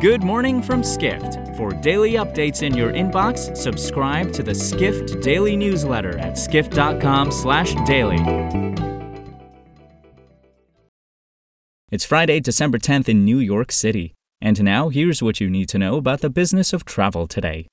Good morning from Skift. For daily updates in your inbox, subscribe to the Skift Daily newsletter at skift.com/daily. It's Friday, December 10th in New York City. And now here's what you need to know about the business of travel today.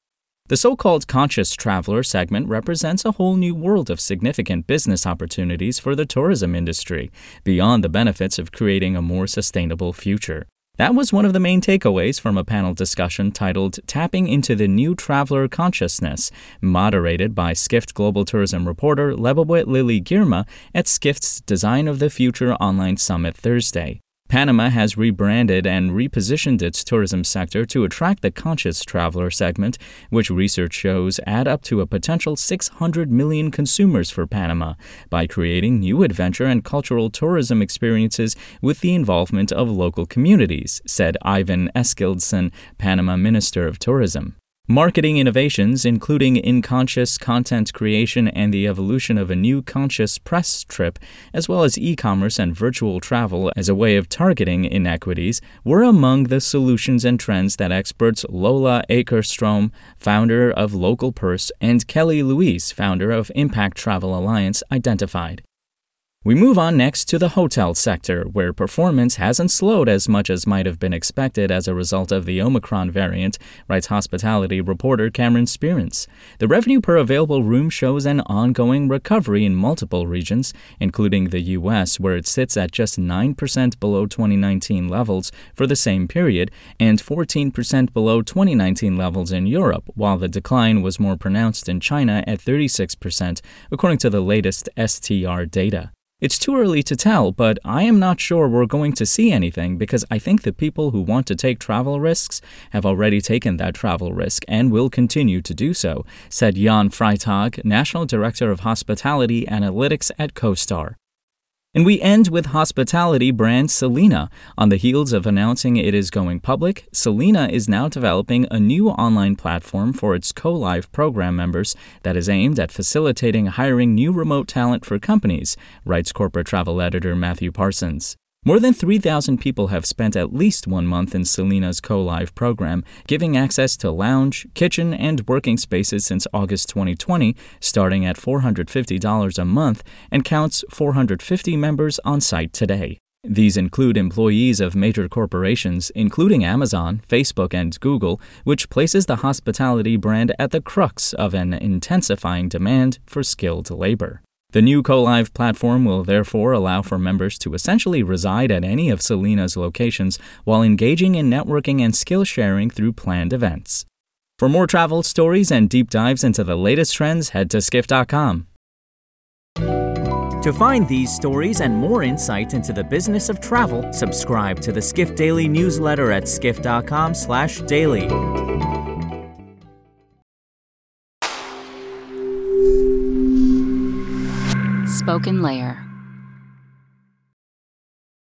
The so called conscious traveler segment represents a whole new world of significant business opportunities for the tourism industry, beyond the benefits of creating a more sustainable future. That was one of the main takeaways from a panel discussion titled Tapping into the New Traveler Consciousness, moderated by Skift Global Tourism reporter Lebawit Lily Girma at Skift's Design of the Future online summit Thursday. Panama has rebranded and repositioned its tourism sector to attract the conscious traveler segment, which research shows add up to a potential 600 million consumers for Panama, by creating new adventure and cultural tourism experiences with the involvement of local communities, said Ivan Eskildsen, Panama Minister of Tourism. Marketing innovations, including in conscious content creation and the evolution of a new conscious press trip, as well as e commerce and virtual travel as a way of targeting inequities, were among the solutions and trends that experts Lola Akerstrom, founder of Local Purse, and Kelly Louise, founder of Impact Travel Alliance, identified. We move on next to the hotel sector, where performance hasn't slowed as much as might have been expected as a result of the Omicron variant, writes hospitality reporter Cameron Sperance. The revenue per available room shows an ongoing recovery in multiple regions, including the U.S., where it sits at just 9% below 2019 levels for the same period, and 14% below 2019 levels in Europe, while the decline was more pronounced in China at 36%, according to the latest STR data. It's too early to tell, but I am not sure we're going to see anything because I think the people who want to take travel risks have already taken that travel risk and will continue to do so, said Jan Freitag, National Director of Hospitality Analytics at CoStar. And we end with hospitality brand Selina. On the heels of announcing it is going public, Selina is now developing a new online platform for its CoLive program members that is aimed at facilitating hiring new remote talent for companies, writes corporate travel editor Matthew Parsons. More than 3,000 people have spent at least one month in Selina's CoLive program, giving access to lounge, kitchen, and working spaces since August 2020, starting at $450 a month, and counts 450 members on site today. These include employees of major corporations, including Amazon, Facebook, and Google, which places the hospitality brand at the crux of an intensifying demand for skilled labor. The new CoLive platform will therefore allow for members to essentially reside at any of Selina's locations while engaging in networking and skill sharing through planned events. For more travel stories and deep dives into the latest trends, head to skift.com. To find these stories and more insight into the business of travel, subscribe to the Skift Daily newsletter at skift.com/daily. SpokenLayer.